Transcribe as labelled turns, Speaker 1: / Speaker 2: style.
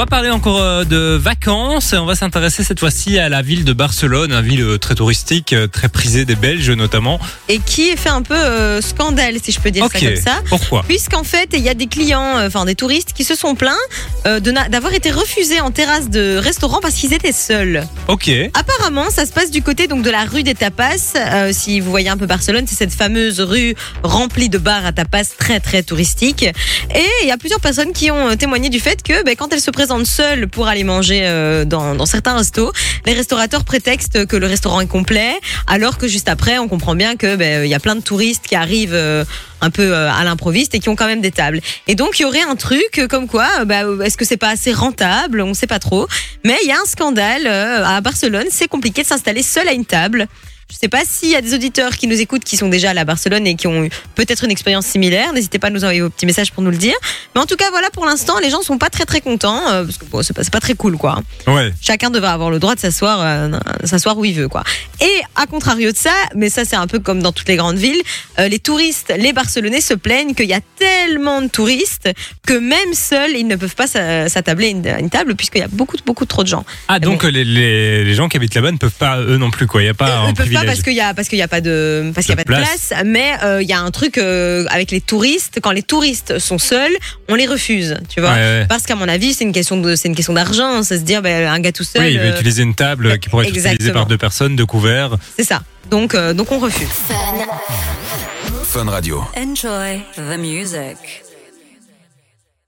Speaker 1: va parler encore euh, de vacances. On va s'intéresser cette fois-ci à la ville de Barcelone, une ville euh, très touristique, euh, très prisée des Belges notamment.
Speaker 2: Et qui fait un peu euh, scandale, si je peux dire ça comme ça.
Speaker 1: Pourquoi?
Speaker 2: Puisqu'en fait, il y a des clients, enfin des touristes, qui se sont plaints euh, d'avoir été refusés en terrasse de restaurant parce qu'ils étaient seuls.
Speaker 1: Ok.
Speaker 2: Apparemment, ça se passe du côté donc de la rue des Tapas. Euh, si vous voyez un peu Barcelone, c'est cette fameuse rue remplie de bars à tapas très très touristique. Et il y a plusieurs personnes qui ont témoigné du fait que ben, quand elles se présentent seules pour aller manger euh, dans, certains restos, les restaurateurs prétextent que le restaurant est complet, alors que juste après, on comprend bien que ben, il y a plein de touristes qui arrivent. euh, un peu euh, à l'improviste et qui ont quand même des tables. Et donc il y aurait un truc comme quoi, bah, est-ce que c'est pas assez rentable? On ne sait pas trop. Mais il y a un scandale à Barcelone. C'est compliqué de s'installer seul à une table. Je sais pas s'il y a des auditeurs qui nous écoutent qui sont déjà à Barcelone et qui ont eu peut-être une expérience similaire. N'hésitez pas à nous envoyer vos petits messages pour nous le dire. Mais en tout cas, voilà, pour l'instant, les gens sont pas très très contents euh, parce que bon, c'est pas, très cool, quoi.
Speaker 1: Ouais.
Speaker 2: Chacun devrait avoir le droit de s'asseoir, euh, s'asseoir où il veut, quoi. Et à contrario de ça, mais ça c'est un peu comme dans toutes les grandes villes, euh, les touristes, les Barcelonais se plaignent qu'il y a tellement de touristes que même seuls ils ne peuvent pas s'a- s'attabler à une, table puisqu'il y a beaucoup beaucoup trop de gens.
Speaker 1: Ah, donc les, les, les gens qui habitent là-bas ne peuvent pas, eux non plus, quoi. Il n'y a pas
Speaker 2: Ils ne peuvent pas parce qu'il y a parce qu'il y a pas de parce qu'il y a pas de
Speaker 1: place.
Speaker 2: place, mais euh, il y a un truc euh, avec les touristes. Quand les touristes sont seuls, on les refuse, tu vois.
Speaker 1: Ouais, ouais.
Speaker 2: Parce qu'à mon avis, c'est une question de c'est une question d'argent. C'est se dire ben, un gars tout seul.
Speaker 1: Oui, il veut
Speaker 2: euh,
Speaker 1: utiliser une table qui pourrait être utilisée par deux personnes, de couverts.
Speaker 2: C'est ça. Donc euh, donc on refuse.
Speaker 3: Fun Radio.
Speaker 4: Enjoy the music.